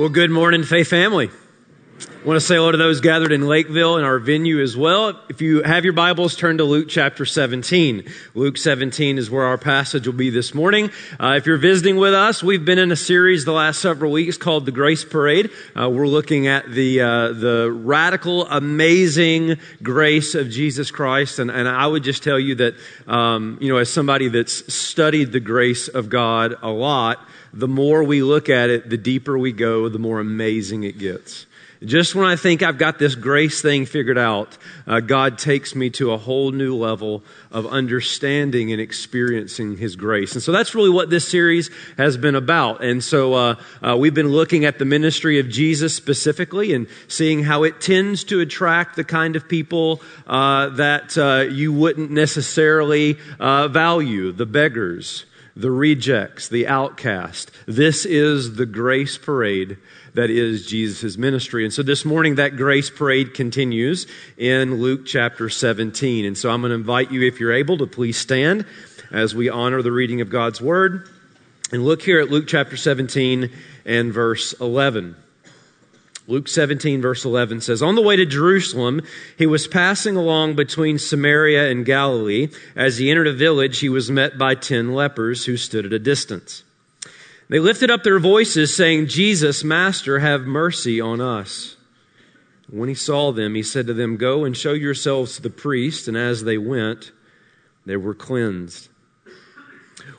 Well, good morning, Faith family. I want to say hello to those gathered in Lakeville and our venue as well. If you have your Bibles, turn to Luke chapter 17. Luke 17 is where our passage will be this morning. Uh, if you're visiting with us, we've been in a series the last several weeks called the Grace Parade. Uh, we're looking at the uh, the radical, amazing grace of Jesus Christ, and, and I would just tell you that um, you know, as somebody that's studied the grace of God a lot, the more we look at it, the deeper we go, the more amazing it gets. Just when I think I've got this grace thing figured out, uh, God takes me to a whole new level of understanding and experiencing His grace. And so that's really what this series has been about. And so uh, uh, we've been looking at the ministry of Jesus specifically and seeing how it tends to attract the kind of people uh, that uh, you wouldn't necessarily uh, value the beggars, the rejects, the outcast. This is the grace parade that is Jesus' ministry. And so this morning, that grace parade continues in Luke chapter 17. And so I'm going to invite you, if you're able, to please stand as we honor the reading of God's word. And look here at Luke chapter 17 and verse 11. Luke 17, verse 11 says, On the way to Jerusalem, he was passing along between Samaria and Galilee. As he entered a village, he was met by ten lepers who stood at a distance. They lifted up their voices, saying, Jesus, Master, have mercy on us. When he saw them, he said to them, Go and show yourselves to the priest. And as they went, they were cleansed.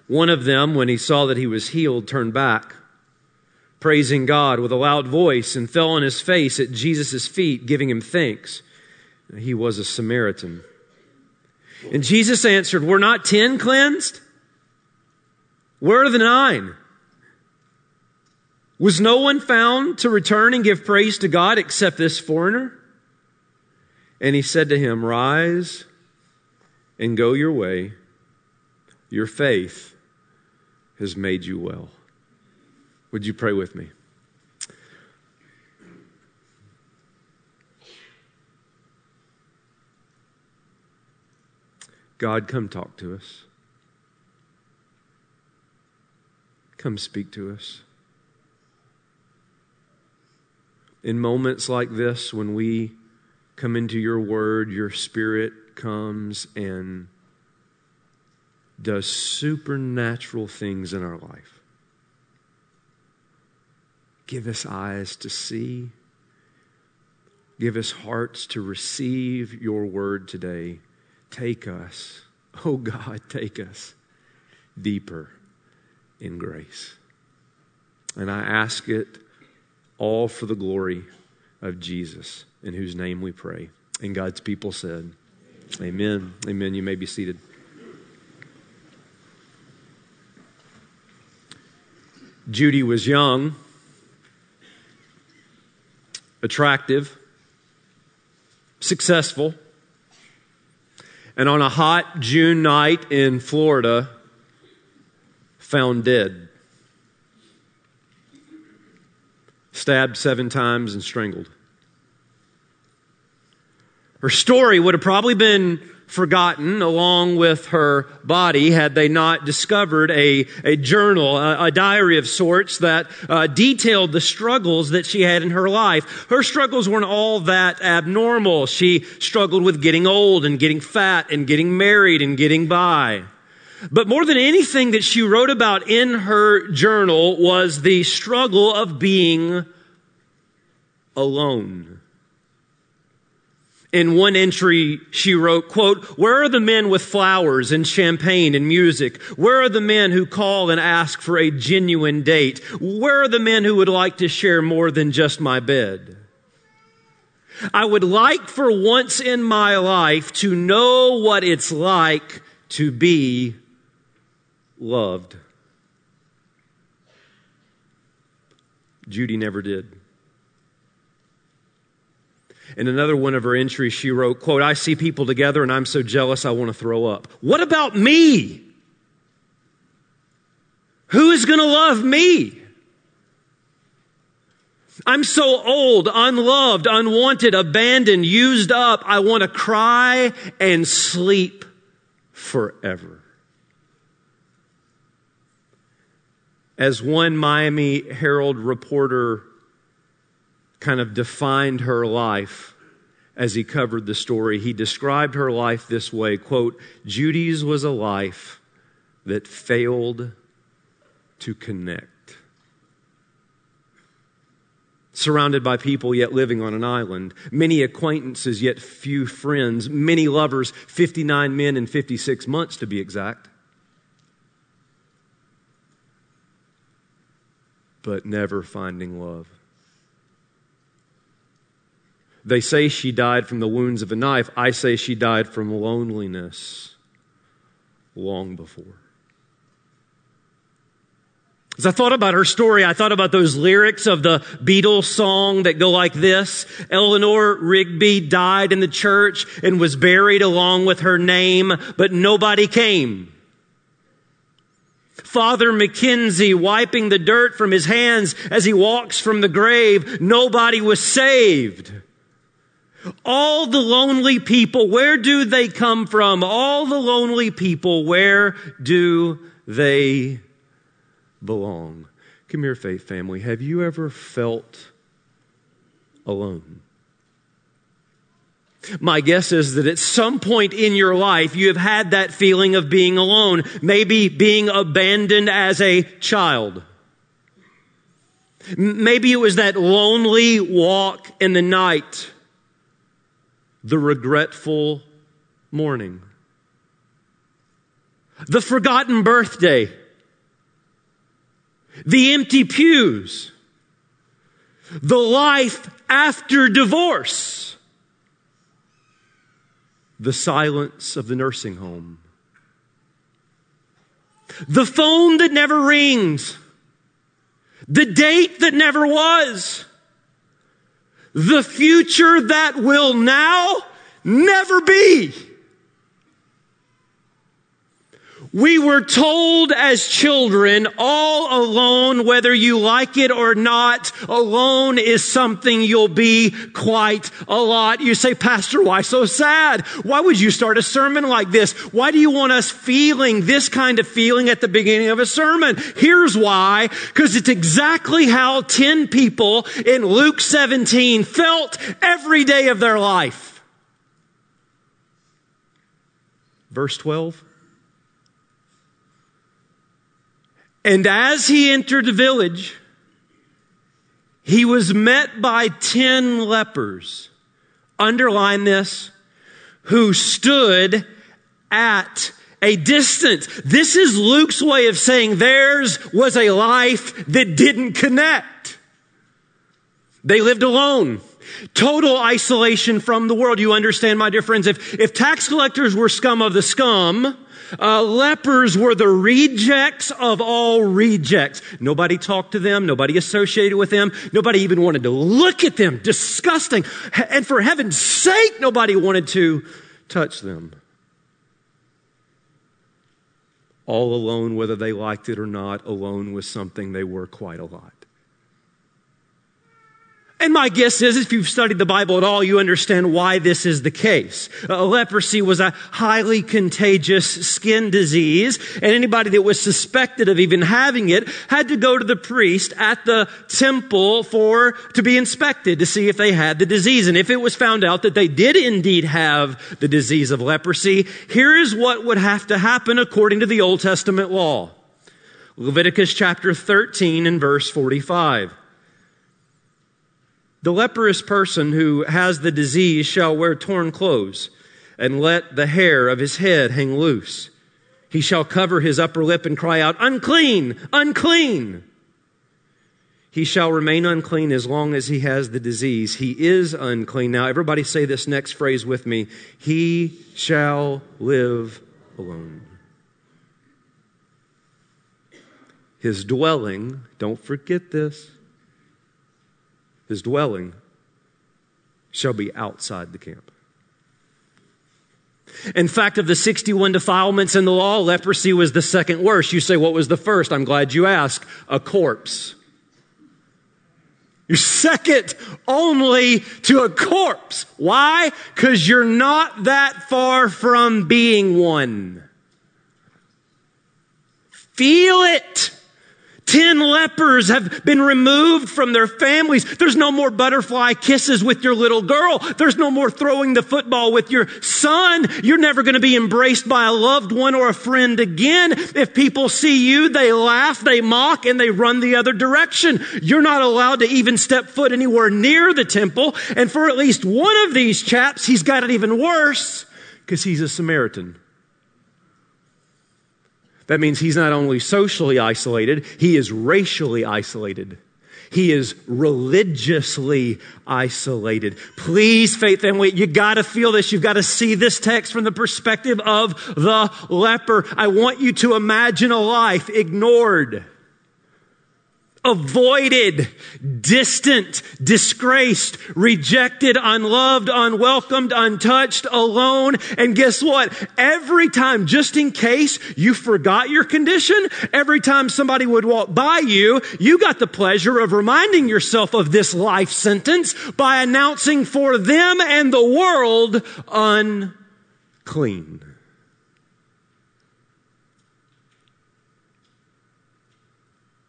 One of them, when he saw that he was healed, turned back, praising God with a loud voice, and fell on his face at Jesus' feet, giving him thanks. He was a Samaritan. And Jesus answered, Were not ten cleansed? Where are the nine? Was no one found to return and give praise to God except this foreigner? And he said to him, Rise and go your way. Your faith has made you well. Would you pray with me? God, come talk to us. Come speak to us in moments like this when we come into your word, your spirit comes and does supernatural things in our life. Give us eyes to see. Give us hearts to receive your word today. Take us, oh God, take us deeper in grace. And I ask it all for the glory of Jesus, in whose name we pray. And God's people said, Amen. Amen. You may be seated. Judy was young, attractive, successful, and on a hot June night in Florida, found dead. Stabbed seven times and strangled. Her story would have probably been forgotten along with her body had they not discovered a, a journal, a, a diary of sorts that uh, detailed the struggles that she had in her life. Her struggles weren't all that abnormal. She struggled with getting old and getting fat and getting married and getting by. But more than anything that she wrote about in her journal was the struggle of being alone. In one entry, she wrote, quote, Where are the men with flowers and champagne and music? Where are the men who call and ask for a genuine date? Where are the men who would like to share more than just my bed? I would like for once in my life to know what it's like to be loved. Judy never did. In another one of her entries, she wrote, quote, I see people together and I'm so jealous I want to throw up. What about me? Who is going to love me? I'm so old, unloved, unwanted, abandoned, used up. I want to cry and sleep forever. As one Miami Herald reporter kind of defined her life as he covered the story. He described her life this way, quote, Judy's was a life that failed to connect. Surrounded by people, yet living on an island. Many acquaintances, yet few friends. Many lovers, 59 men in 56 months to be exact. But never finding love. They say she died from the wounds of a knife. I say she died from loneliness long before. As I thought about her story, I thought about those lyrics of the Beatles song that go like this. Eleanor Rigby died in the church and was buried along with her name, but nobody came. Father Mackenzie wiping the dirt from his hands as he walks from the grave, nobody was saved. All the lonely people, where do they come from? All the lonely people, where do they belong? Come here, faith family. Have you ever felt alone? My guess is that at some point in your life, you have had that feeling of being alone, maybe being abandoned as a child. Maybe it was that lonely walk in the night the regretful morning, the forgotten birthday, the empty pews, the life after divorce, the silence of the nursing home, the phone that never rings, the date that never was. The future that will now never be. We were told as children, all alone, whether you like it or not, alone is something you'll be quite a lot. You say, Pastor, why so sad? Why would you start a sermon like this? Why do you want us feeling this kind of feeling at the beginning of a sermon? Here's why. Because it's exactly how 10 people in Luke 17 felt every day of their life. Verse 12. And as he entered the village, he was met by ten lepers. Underline this, who stood at a distance. This is Luke's way of saying theirs was a life that didn't connect. They lived alone. Total isolation from the world. You understand, my dear friends, if, if tax collectors were scum of the scum, uh, lepers were the rejects of all rejects. Nobody talked to them. Nobody associated with them. Nobody even wanted to look at them. Disgusting. And for heaven's sake, nobody wanted to touch them. All alone, whether they liked it or not, alone was something they were quite a lot. And my guess is if you've studied the Bible at all, you understand why this is the case. Uh, leprosy was a highly contagious skin disease, and anybody that was suspected of even having it had to go to the priest at the temple for, to be inspected to see if they had the disease. And if it was found out that they did indeed have the disease of leprosy, here is what would have to happen according to the Old Testament law. Leviticus chapter 13 and verse 45. The leprous person who has the disease shall wear torn clothes and let the hair of his head hang loose. He shall cover his upper lip and cry out, unclean, unclean. He shall remain unclean as long as he has the disease. He is unclean. Now, everybody say this next phrase with me. He shall live alone. His dwelling, don't forget this, his dwelling shall be outside the camp. In fact, of the 61 defilements in the law, leprosy was the second worst. You say, what was the first? I'm glad you asked. A corpse. You're second only to a corpse. Why? Because you're not that far from being one. Feel it. Ten lepers have been removed from their families. There's no more butterfly kisses with your little girl. There's no more throwing the football with your son. You're never going to be embraced by a loved one or a friend again. If people see you, they laugh, they mock, and they run the other direction. You're not allowed to even step foot anywhere near the temple. And for at least one of these chaps, he's got it even worse because he's a Samaritan. That means he's not only socially isolated, he is racially isolated. He is religiously isolated. Please, faith family, you gotta feel this. You've got to see this text from the perspective of the leper. I want you to imagine a life ignored avoided, distant, disgraced, rejected, unloved, unwelcomed, untouched, alone. And guess what? Every time, just in case you forgot your condition, every time somebody would walk by you, you got the pleasure of reminding yourself of this life sentence by announcing for them and the world unclean.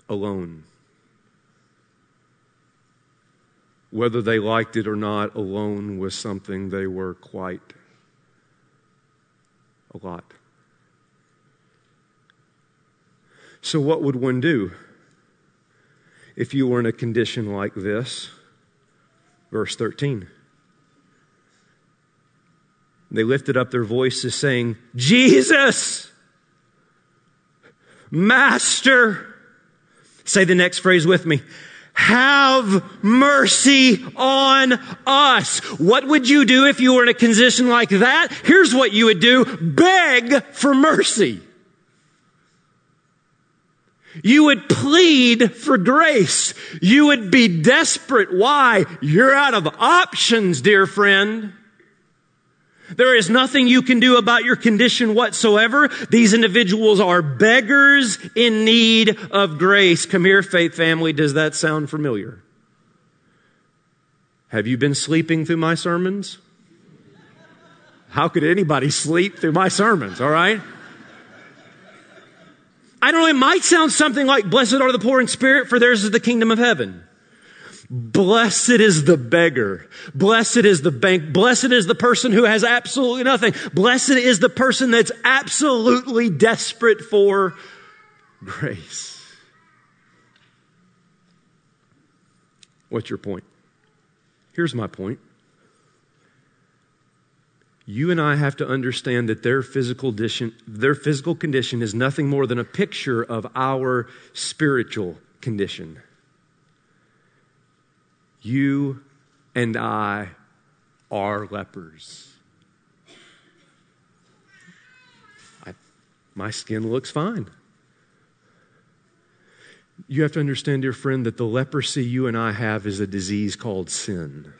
Alone. Whether they liked it or not, alone was something they were quite a lot. So, what would one do if you were in a condition like this? Verse 13. They lifted up their voices, saying, Jesus, Master. Say the next phrase with me have mercy on us. What would you do if you were in a condition like that? Here's what you would do. Beg for mercy. You would plead for grace. You would be desperate. Why? You're out of options, dear friend. There is nothing you can do about your condition whatsoever. These individuals are beggars in need of grace. Come here, faith family. Does that sound familiar? Have you been sleeping through my sermons? How could anybody sleep through my sermons, all right? I don't know, it might sound something like, Blessed are the poor in spirit, for theirs is the kingdom of heaven. Blessed is the beggar. Blessed is the bank. Blessed is the person who has absolutely nothing. Blessed is the person that's absolutely desperate for grace. What's your point? Here's my point. You and I have to understand that their physical, condition, their physical condition is nothing more than a picture of our spiritual condition. You and I are lepers. I, my skin looks fine. You have to understand, dear friend, that the leprosy you and I have is a disease called sin.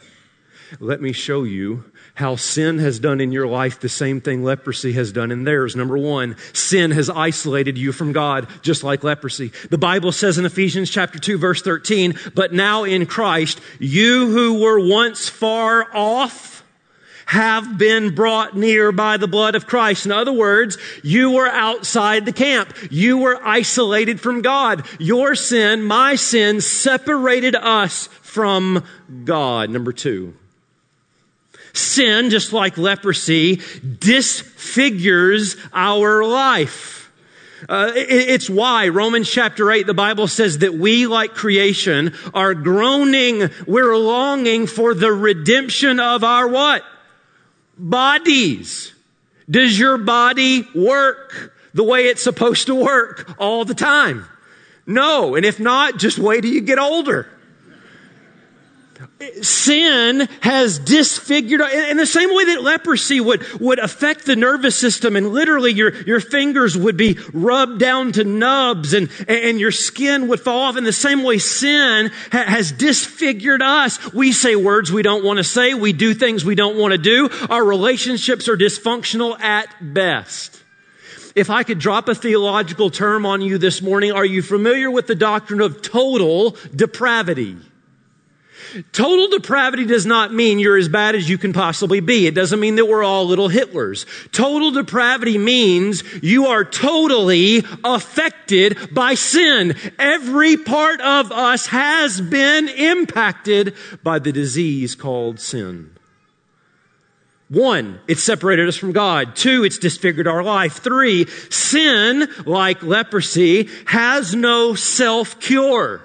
Let me show you how sin has done in your life the same thing leprosy has done in theirs. Number one, sin has isolated you from God, just like leprosy. The Bible says in Ephesians chapter 2 verse 13, but now in Christ, you who were once far off have been brought near by the blood of Christ. In other words, you were outside the camp. You were isolated from God. Your sin, my sin, separated us from God. Number two, Sin, just like leprosy, disfigures our life. Uh, it, it's why Romans chapter 8, the Bible says that we, like creation, are groaning, we're longing for the redemption of our what? Bodies. Does your body work the way it's supposed to work all the time? No. And if not, just wait till you get older sin has disfigured in the same way that leprosy would, would affect the nervous system and literally your, your fingers would be rubbed down to nubs and, and your skin would fall off. In the same way sin ha, has disfigured us. We say words we don't want to say. We do things we don't want to do. Our relationships are dysfunctional at best. If I could drop a theological term on you this morning, are you familiar with the doctrine of total depravity? Total depravity does not mean you're as bad as you can possibly be. It doesn't mean that we're all little Hitlers. Total depravity means you are totally affected by sin. Every part of us has been impacted by the disease called sin. One, it separated us from God. Two, it's disfigured our life. Three, sin, like leprosy, has no self cure.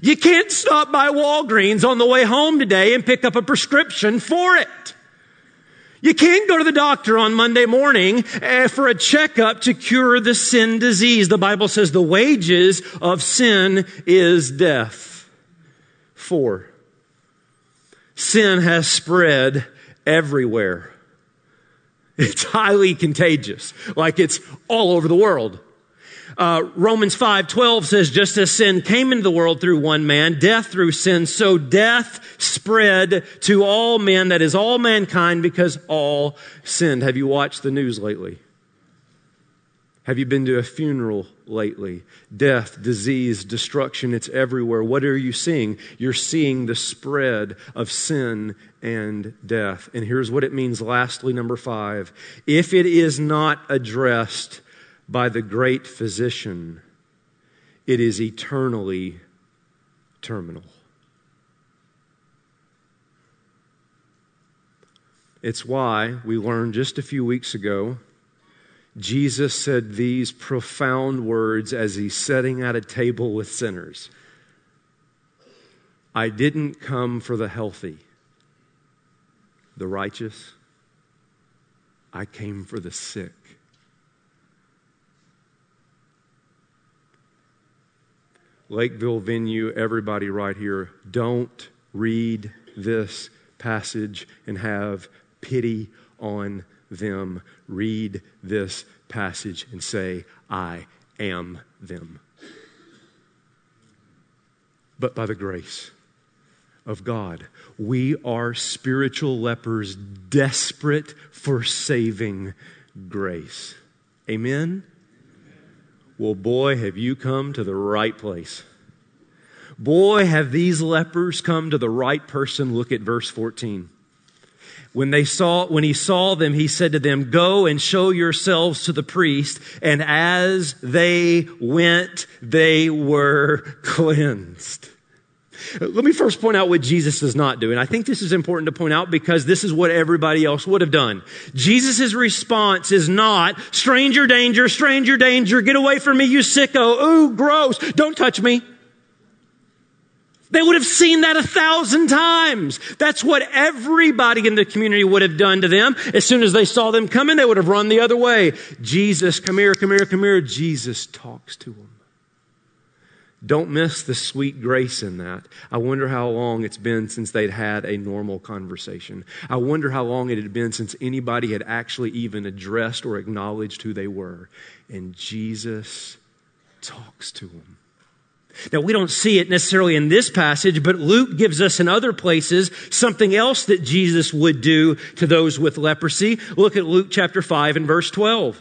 You can't stop by Walgreens on the way home today and pick up a prescription for it. You can't go to the doctor on Monday morning eh, for a checkup to cure the sin disease. The Bible says the wages of sin is death. Four, sin has spread everywhere. It's highly contagious, like it's all over the world. Uh, Romans 5 12 says, just as sin came into the world through one man, death through sin, so death spread to all men, that is all mankind, because all sinned. Have you watched the news lately? Have you been to a funeral lately? Death, disease, destruction, it's everywhere. What are you seeing? You're seeing the spread of sin and death. And here's what it means, lastly, number five. If it is not addressed by the great physician, it is eternally terminal. It's why we learned just a few weeks ago Jesus said these profound words as he's sitting at a table with sinners I didn't come for the healthy, the righteous. I came for the sick. Lakeville venue, everybody right here, don't read this passage and have pity on them read this passage and say, I am them. But by the grace of God, we are spiritual lepers desperate for saving grace. Amen? Well, boy, have you come to the right place. Boy, have these lepers come to the right person. Look at verse 14. When they saw, when he saw them, he said to them, go and show yourselves to the priest. And as they went, they were cleansed. Let me first point out what Jesus does not do. And I think this is important to point out because this is what everybody else would have done. Jesus' response is not, stranger danger, stranger danger, get away from me, you sicko. Ooh, gross. Don't touch me. They would have seen that a thousand times. That's what everybody in the community would have done to them. As soon as they saw them coming, they would have run the other way. Jesus, come here, come here, come here. Jesus talks to them. Don't miss the sweet grace in that. I wonder how long it's been since they'd had a normal conversation. I wonder how long it had been since anybody had actually even addressed or acknowledged who they were. And Jesus talks to them. Now, we don't see it necessarily in this passage, but Luke gives us in other places something else that Jesus would do to those with leprosy. Look at Luke chapter 5 and verse 12.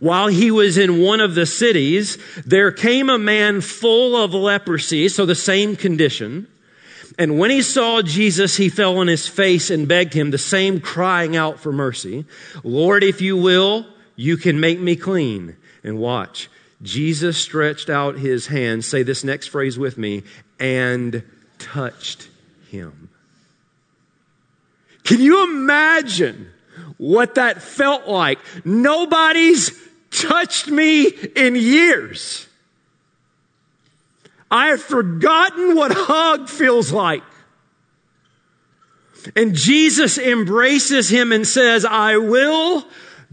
While he was in one of the cities, there came a man full of leprosy, so the same condition. And when he saw Jesus, he fell on his face and begged him, the same crying out for mercy. Lord, if you will, you can make me clean. And watch. Jesus stretched out his hand, say this next phrase with me, and touched him. Can you imagine what that felt like? Nobody's touched me in years. I have forgotten what hug feels like. And Jesus embraces him and says, I will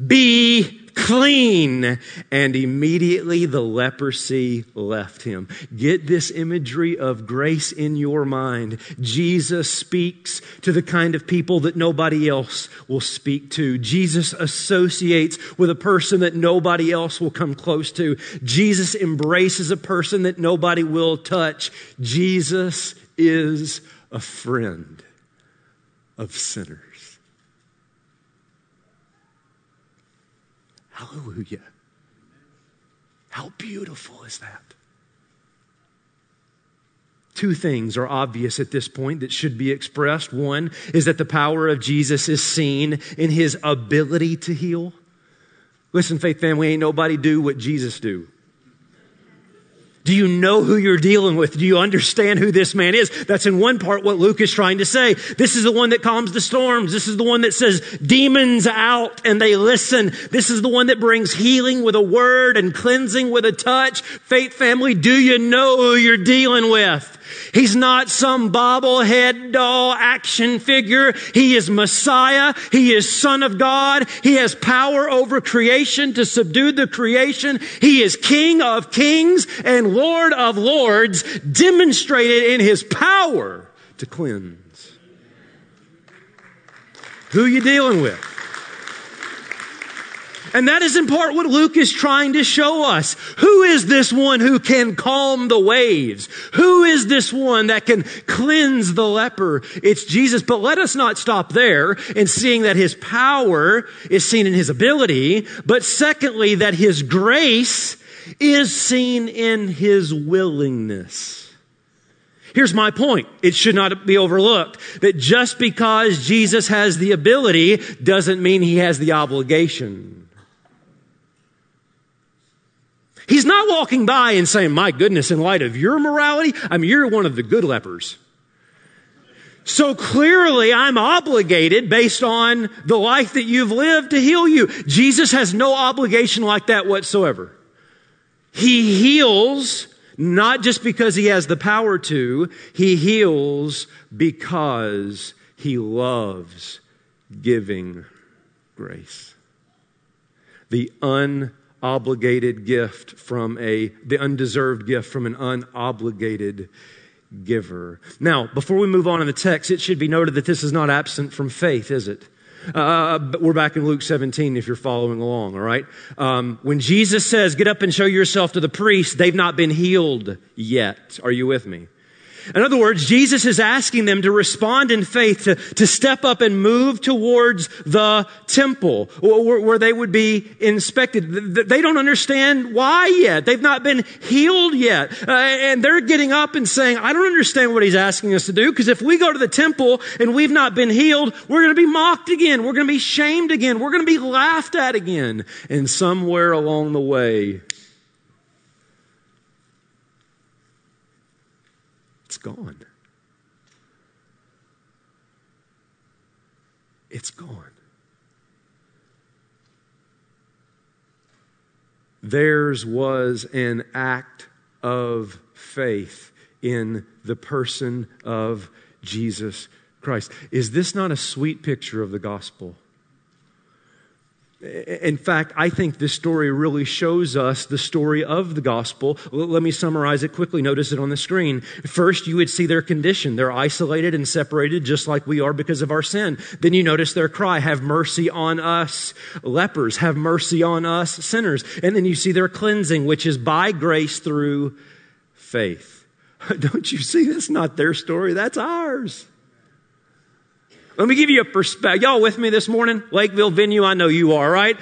be clean. And immediately the leprosy left him. Get this imagery of grace in your mind. Jesus speaks to the kind of people that nobody else will speak to. Jesus associates with a person that nobody else will come close to. Jesus embraces a person that nobody will touch. Jesus is a friend of sinners. Hallelujah. How beautiful is that? Two things are obvious at this point that should be expressed. One is that the power of Jesus is seen in his ability to heal. Listen, faith family, ain't nobody do what Jesus do. Do you know who you're dealing with? Do you understand who this man is? That's in one part what Luke is trying to say. This is the one that calms the storms. This is the one that says demons out and they listen. This is the one that brings healing with a word and cleansing with a touch. Faith family, do you know who you're dealing with? He's not some bobblehead doll action figure. He is Messiah. He is Son of God. He has power over creation to subdue the creation. He is King of kings and Lord of lords, demonstrated in his power to cleanse. Who you dealing with? And that is in part what Luke is trying to show us. Who is this one who can calm the waves? Who is this one that can cleanse the leper? It's Jesus. But let us not stop there in seeing that his power is seen in his ability, but secondly, that his grace is seen in his willingness. Here's my point. It should not be overlooked that just because Jesus has the ability doesn't mean he has the obligation. He's not walking by and saying, My goodness, in light of your morality, I mean, you're one of the good lepers. So clearly, I'm obligated based on the life that you've lived to heal you. Jesus has no obligation like that whatsoever. He heals not just because he has the power to, he heals because he loves giving grace. The un obligated gift from a, the undeserved gift from an unobligated giver. Now, before we move on in the text, it should be noted that this is not absent from faith, is it? Uh, but we're back in Luke 17 if you're following along, all right? Um, when Jesus says, Get up and show yourself to the priest, they've not been healed yet. Are you with me? In other words, Jesus is asking them to respond in faith, to, to step up and move towards the temple where, where, they would be inspected. They don't understand why yet. They've not been healed yet. Uh, and they're getting up and saying, I don't understand what he's asking us to do because if we go to the temple and we've not been healed, we're going to be mocked again. We're going to be shamed again. We're going to be laughed at again. And somewhere along the way, gone. It's gone. Theirs was an act of faith in the person of Jesus Christ. Is this not a sweet picture of the gospel? In fact, I think this story really shows us the story of the gospel. Let me summarize it quickly. Notice it on the screen. First, you would see their condition. They're isolated and separated just like we are because of our sin. Then you notice their cry, have mercy on us, lepers, have mercy on us, sinners. And then you see their cleansing, which is by grace through faith. Don't you see? That's not their story. That's ours. Let me give you a perspective. Y'all with me this morning? Lakeville venue, I know you are, right?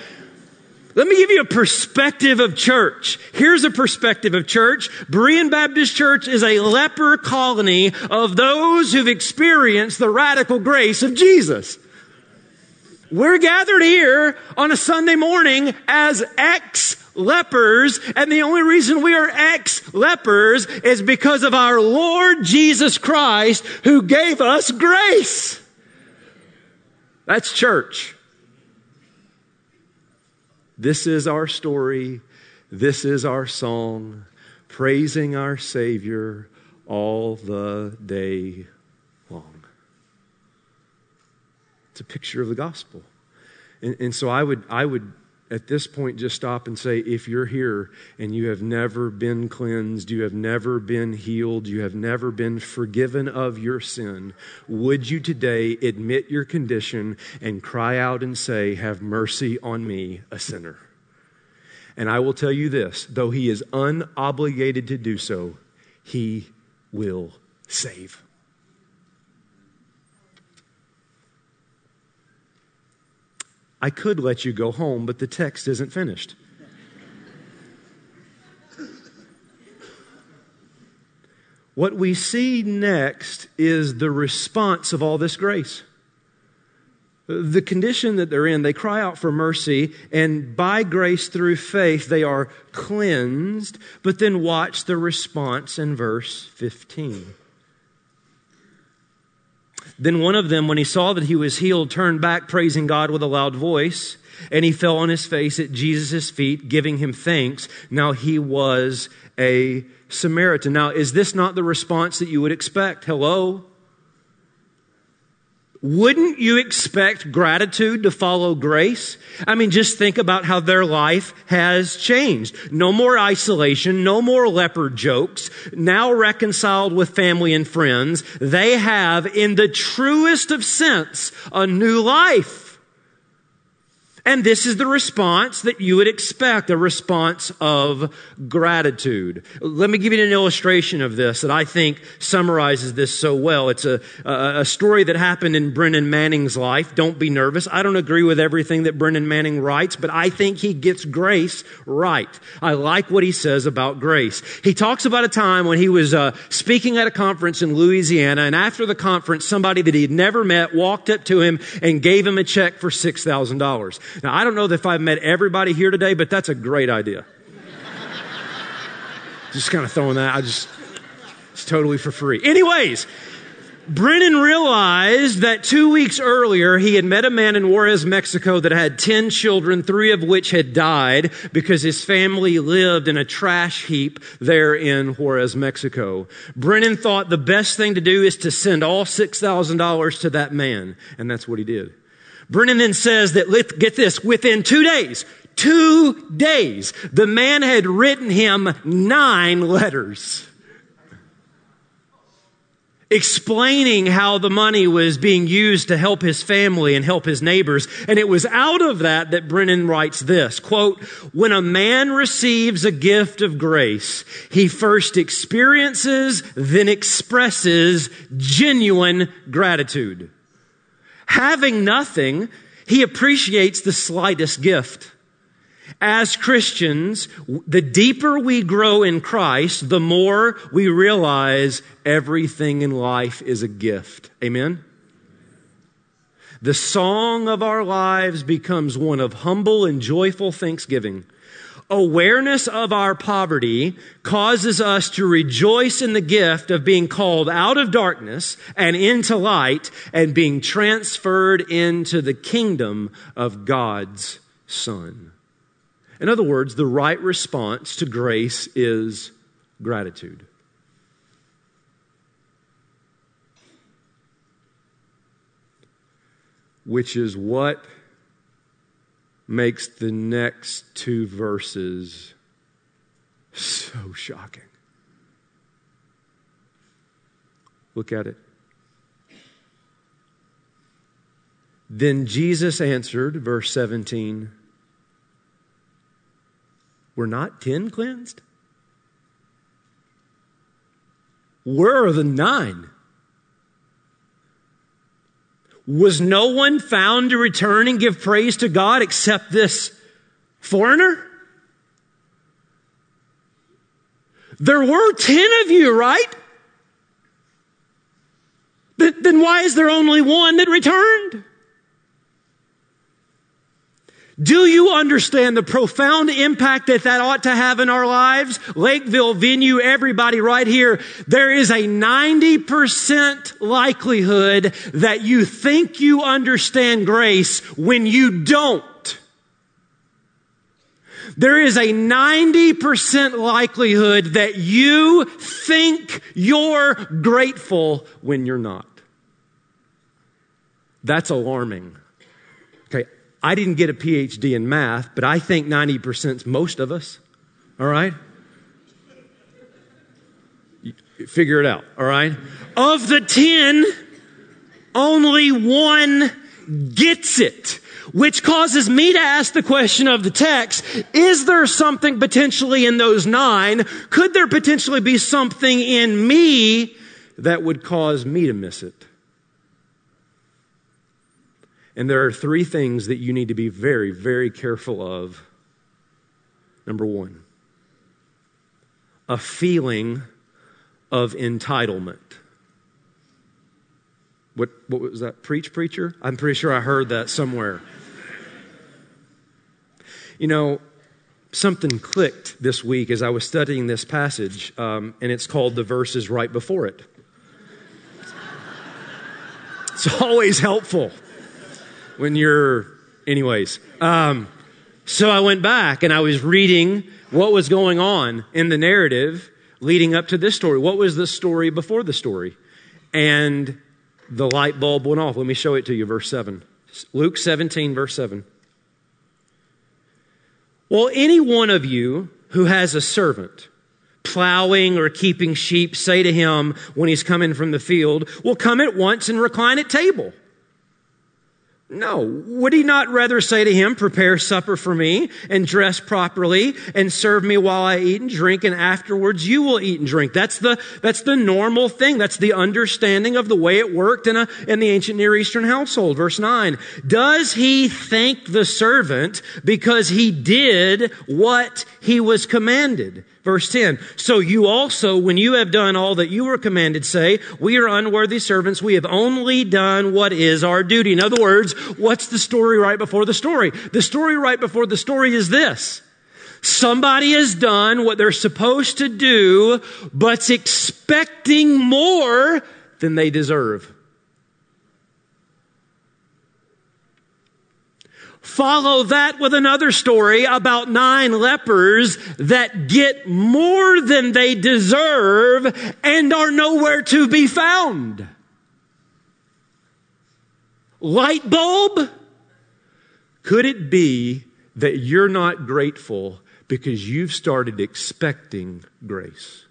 Let me give you a perspective of church. Here's a perspective of church. Berean Baptist Church is a leper colony of those who've experienced the radical grace of Jesus. We're gathered here on a Sunday morning as ex lepers, and the only reason we are ex lepers is because of our Lord Jesus Christ who gave us grace. That's church. This is our story. This is our song, praising our Savior all the day long. It's a picture of the gospel. And, and so I would, I would at this point just stop and say if you're here and you have never been cleansed, you have never been healed, you have never been forgiven of your sin, would you today admit your condition and cry out and say, Have mercy on me, a sinner? And I will tell you this though he is unobligated to do so, he will save. I could let you go home, but the text isn't finished. what we see next is the response of all this grace. The condition that they're in, they cry out for mercy, and by grace through faith, they are cleansed. But then watch the response in verse 15. Then one of them, when he saw that he was healed, turned back, praising God with a loud voice, and he fell on his face at Jesus' feet, giving him thanks. Now he was a Samaritan. Now, is this not the response that you would expect? Hello? Wouldn't you expect gratitude to follow grace? I mean, just think about how their life has changed. No more isolation, no more leopard jokes, now reconciled with family and friends. They have, in the truest of sense, a new life. And this is the response that you would expect, a response of gratitude. Let me give you an illustration of this that I think summarizes this so well. It's a, a, story that happened in Brennan Manning's life. Don't be nervous. I don't agree with everything that Brennan Manning writes, but I think he gets grace right. I like what he says about grace. He talks about a time when he was uh, speaking at a conference in Louisiana, and after the conference, somebody that he had never met walked up to him and gave him a check for $6,000. Now, I don't know if I've met everybody here today, but that's a great idea. just kind of throwing that. I just, it's totally for free. Anyways, Brennan realized that two weeks earlier he had met a man in Juarez, Mexico that had 10 children, three of which had died because his family lived in a trash heap there in Juarez, Mexico. Brennan thought the best thing to do is to send all $6,000 to that man. And that's what he did. Brennan then says that, get this, within two days, two days, the man had written him nine letters explaining how the money was being used to help his family and help his neighbors. And it was out of that that Brennan writes this, quote, when a man receives a gift of grace, he first experiences, then expresses genuine gratitude. Having nothing, he appreciates the slightest gift. As Christians, the deeper we grow in Christ, the more we realize everything in life is a gift. Amen? The song of our lives becomes one of humble and joyful thanksgiving awareness of our poverty causes us to rejoice in the gift of being called out of darkness and into light and being transferred into the kingdom of God's Son. In other words, the right response to grace is gratitude. Which is what makes the next two verses so shocking. Look at it. Then Jesus answered, verse 17, Were not ten cleansed? Where are the nine? Was no one found to return and give praise to God except this foreigner? There were 10 of you, right? Then why is there only one that returned? Do you understand the profound impact that that ought to have in our lives? Lakeville, Venue, everybody right here. There is a 90% likelihood that you think you understand grace when you don't. There is a 90% likelihood that you think you're grateful when you're not. That's alarming. I didn't get a PhD in math, but I think 90% is most of us. All right? Figure it out. All right? Of the 10, only one gets it. Which causes me to ask the question of the text, is there something potentially in those nine? Could there potentially be something in me that would cause me to miss it? And there are three things that you need to be very, very careful of. Number one, a feeling of entitlement. What, what was that? Preach, preacher? I'm pretty sure I heard that somewhere. You know, something clicked this week as I was studying this passage, um, and it's called the verses right before it. It's always helpful when you're, anyways. Um, so I went back and I was reading what was going on in the narrative leading up to this story. What was the story before the story? And the light bulb went off. Let me show it to you, verse 7. Luke 17, verse 7. Well, any one of you who has a servant plowing or keeping sheep say to him when he's coming from the field, Well, come at once and recline at table. No. Would he not rather say to him, prepare supper for me and dress properly and serve me while I eat and drink and afterwards you will eat and drink? That's the, that's the normal thing. That's the understanding of the way it worked in a, in the ancient Near Eastern household. Verse 9. Does he thank the servant because he did what he was commanded? Verse 10. So you also, when you have done all that you were commanded, say, we are unworthy servants. We have only done what is our duty. In other words, what's the story right before the story? The story right before the story is this. Somebody has done what they're supposed to do, but's expecting more than they deserve. Follow that with another story about nine lepers that get more than they deserve and are nowhere to be found. Light bulb? Could it be that you're not grateful because you've started expecting grace?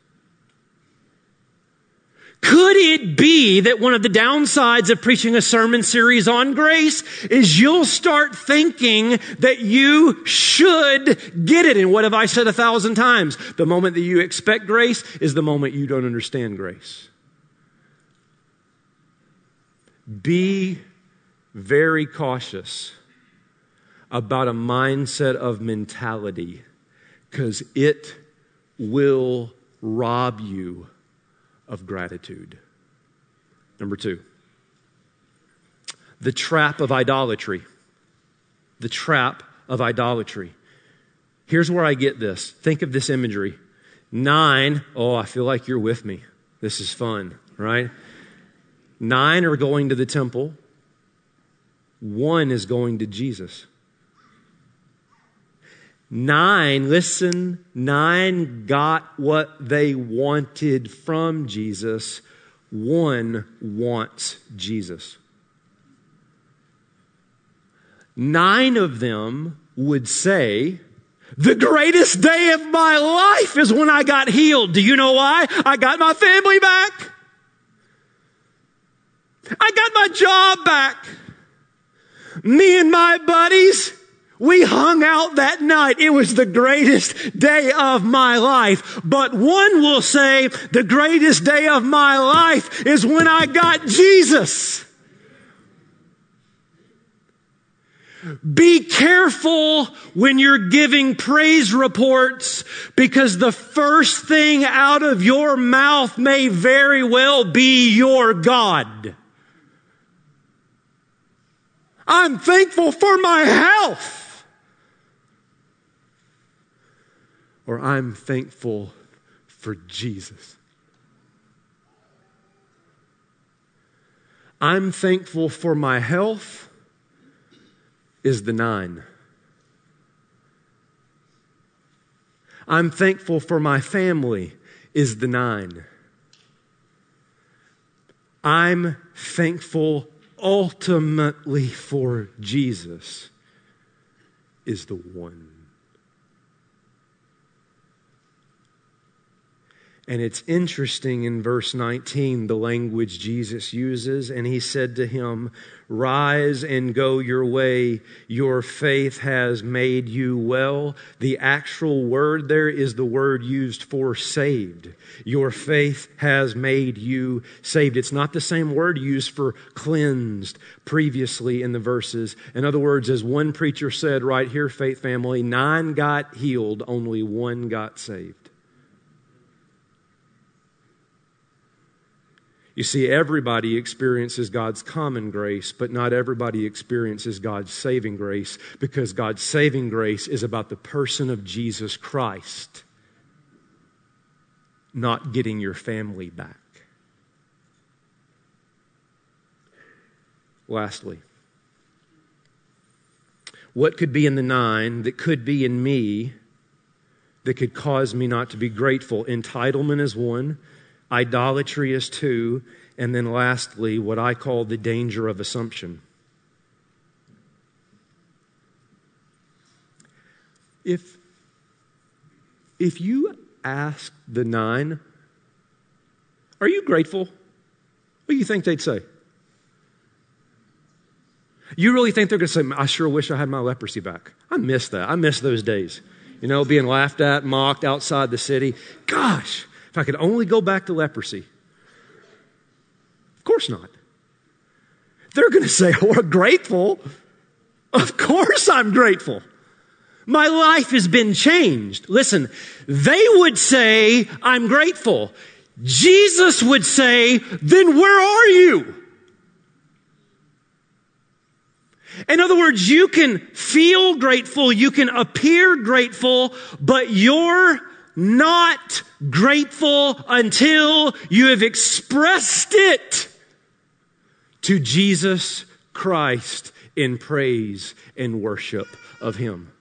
Could it be that one of the downsides of preaching a sermon series on grace is you'll start thinking that you should get it? And what have I said a thousand times? The moment that you expect grace is the moment you don't understand grace. Be very cautious about a mindset of mentality because it will rob you of gratitude. Number two, the trap of idolatry. The trap of idolatry. Here's where I get this. Think of this imagery. Nine, oh, I feel like you're with me. This is fun, right? Nine are going to the temple, one is going to Jesus. Nine, listen, nine got what they wanted from Jesus. One wants Jesus. Nine of them would say, the greatest day of my life is when I got healed. Do you know why? I got my family back. I got my job back. Me and my buddies, we hung out that night. It was the greatest day of my life. But one will say the greatest day of my life is when I got Jesus. Be careful when you're giving praise reports because the first thing out of your mouth may very well be your God. I'm thankful for my health. Or I'm thankful for Jesus. I'm thankful for my health is the nine. I'm thankful for my family is the nine. I'm thankful ultimately for Jesus is the one. And it's interesting in verse 19, the language Jesus uses. And he said to him, Rise and go your way. Your faith has made you well. The actual word there is the word used for saved. Your faith has made you saved. It's not the same word used for cleansed previously in the verses. In other words, as one preacher said right here, Faith Family, nine got healed, only one got saved. You see, everybody experiences God's common grace, but not everybody experiences God's saving grace because God's saving grace is about the person of Jesus Christ, not getting your family back. Lastly, what could be in the nine that could be in me that could cause me not to be grateful? Entitlement is one. Idolatry is two. And then lastly, what I call the danger of assumption. If, if you ask the nine, are you grateful? What do you think they'd say? You really think they're going to say, I sure wish I had my leprosy back? I miss that. I miss those days. You know, being laughed at, mocked outside the city. Gosh, if I could only go back to leprosy. Of course not. They're going to say, oh, we're grateful. Of course I'm grateful. My life has been changed. Listen, they would say, I'm grateful. Jesus would say, then where are you? In other words, you can feel grateful, you can appear grateful, but you're not grateful until you have expressed it to Jesus Christ in praise and worship of Him.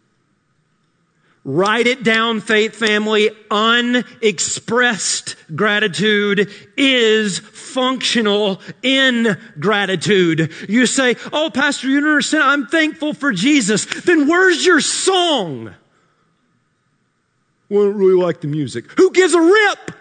Write it down, faith family. Unexpressed gratitude is functional ingratitude. You say, Oh, Pastor, you understand. I'm thankful for Jesus. Then where's your song? I don't really like the music. Who gives a rip?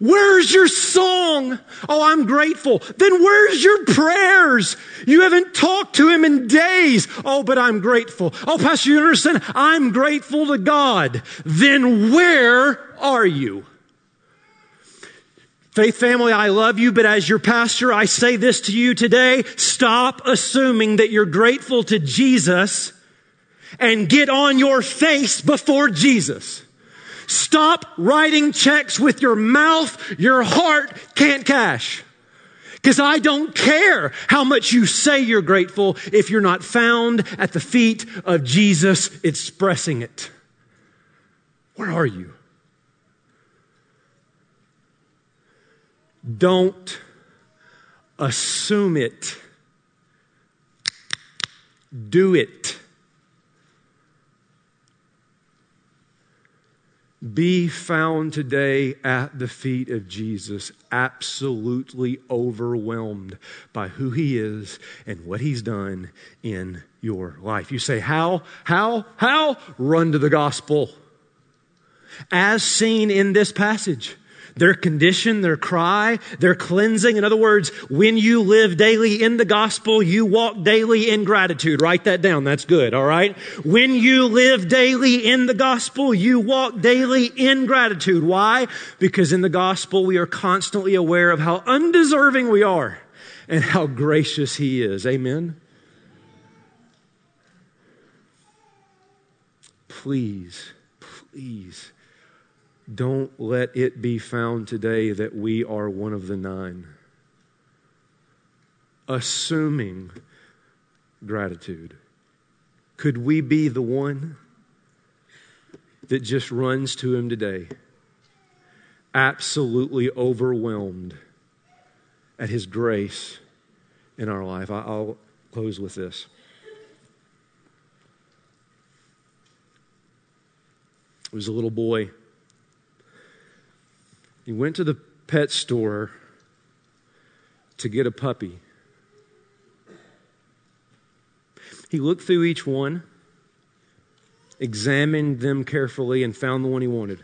Where's your song? Oh, I'm grateful. Then where's your prayers? You haven't talked to him in days. Oh, but I'm grateful. Oh, Pastor, understand? I'm grateful to God. Then where are you? Faith family, I love you, but as your pastor, I say this to you today. Stop assuming that you're grateful to Jesus and get on your face before Jesus. Stop writing checks with your mouth. Your heart can't cash. Because I don't care how much you say you're grateful if you're not found at the feet of Jesus expressing it. Where are you? Don't assume it. Do it. Be found today at the feet of Jesus, absolutely overwhelmed by who he is and what he's done in your life. You say, How? How? How? Run to the gospel. As seen in this passage their condition, their cry, their cleansing. In other words, when you live daily in the gospel, you walk daily in gratitude. Write that down. That's good. All right. When you live daily in the gospel, you walk daily in gratitude. Why? Because in the gospel, we are constantly aware of how undeserving we are and how gracious he is. Amen. Please, please don't let it be found today that we are one of the nine. Assuming gratitude. Could we be the one that just runs to Him today, absolutely overwhelmed at His grace in our life? I'll close with this. It was a little boy he went to the pet store to get a puppy. He looked through each one, examined them carefully, and found the one he wanted.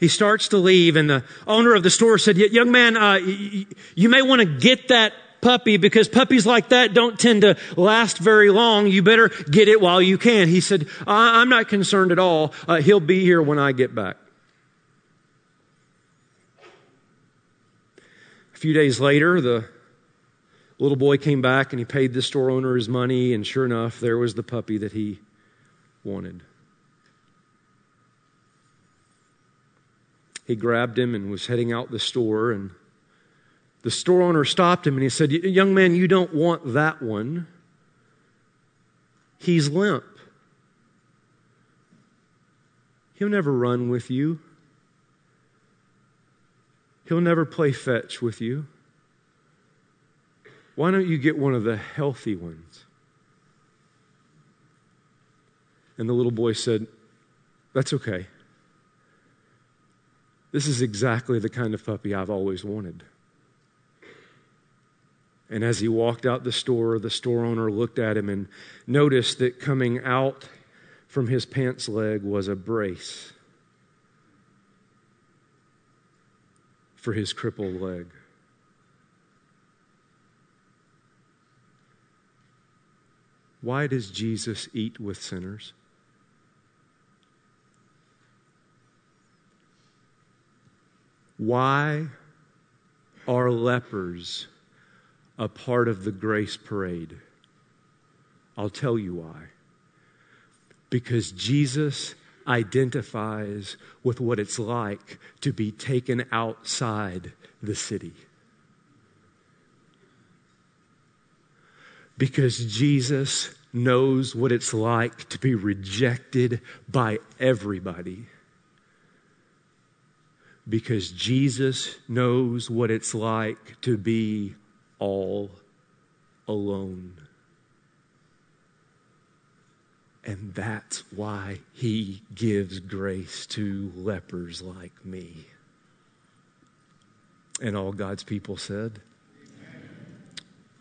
He starts to leave, and the owner of the store said, Young man, uh, you may want to get that puppy because puppies like that don't tend to last very long. You better get it while you can. He said, I'm not concerned at all. Uh, he'll be here when I get back. A few days later, the little boy came back and he paid the store owner his money, and sure enough, there was the puppy that he wanted. he grabbed him and was heading out the store. And the store owner stopped him and he said, Young man, you don't want that one. He's limp. He'll never run with you. He'll never play fetch with you. Why don't you get one of the healthy ones? And the little boy said, That's okay. This is exactly the kind of puppy I've always wanted. And as he walked out the store, the store owner looked at him and noticed that coming out from his pants leg was a brace for his crippled leg. Why does Jesus eat with sinners? Why are lepers a part of the grace parade? I'll tell you why. Because Jesus identifies with what it's like to be taken outside the city. because Jesus knows what it's like to be rejected by everybody. Because Jesus knows what it's like to be all alone. And that's why he gives grace to lepers like me. And all God's people said,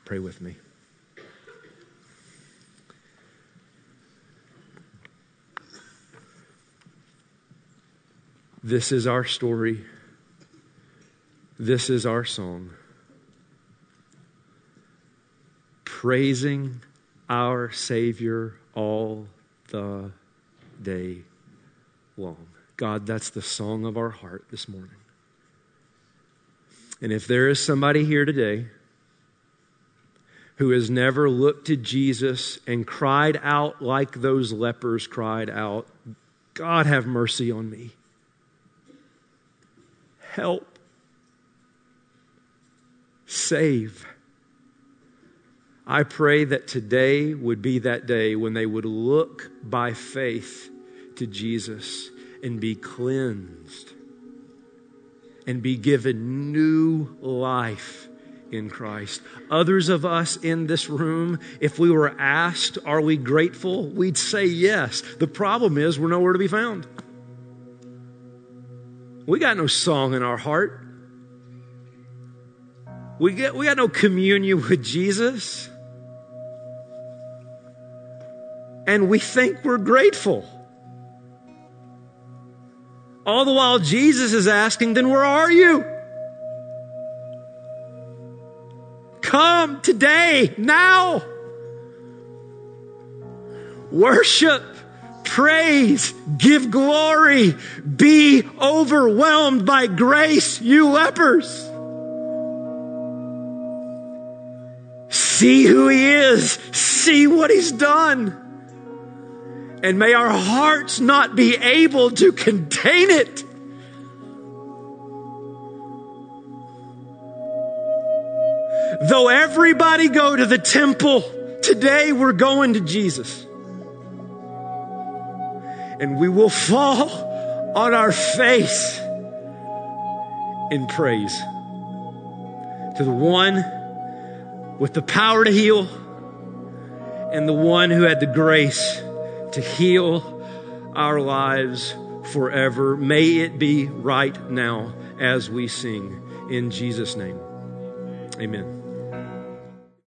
Pray with me. This is our story. This is our song. Praising our Savior all the day long. God, that's the song of our heart this morning. And if there is somebody here today who has never looked to Jesus and cried out like those lepers cried out, God, have mercy on me help, save. I pray that today would be that day when they would look by faith to Jesus and be cleansed and be given new life in Christ. Others of us in this room, if we were asked, Are we grateful? we'd say yes. The problem is, we're nowhere to be found. We got no song in our heart. We, get, we got no communion with Jesus. And we think we're grateful. All the while Jesus is asking, then where are you? Come today, now. Worship praise, give glory, be overwhelmed by grace, you lepers. See who he is, see what he's done. And may our hearts not be able to contain it. Though everybody go to the temple, today we're going to Jesus and we will fall on our face in praise to the one with the power to heal and the one who had the grace to heal our lives forever. May it be right now as we sing in Jesus' name. Amen.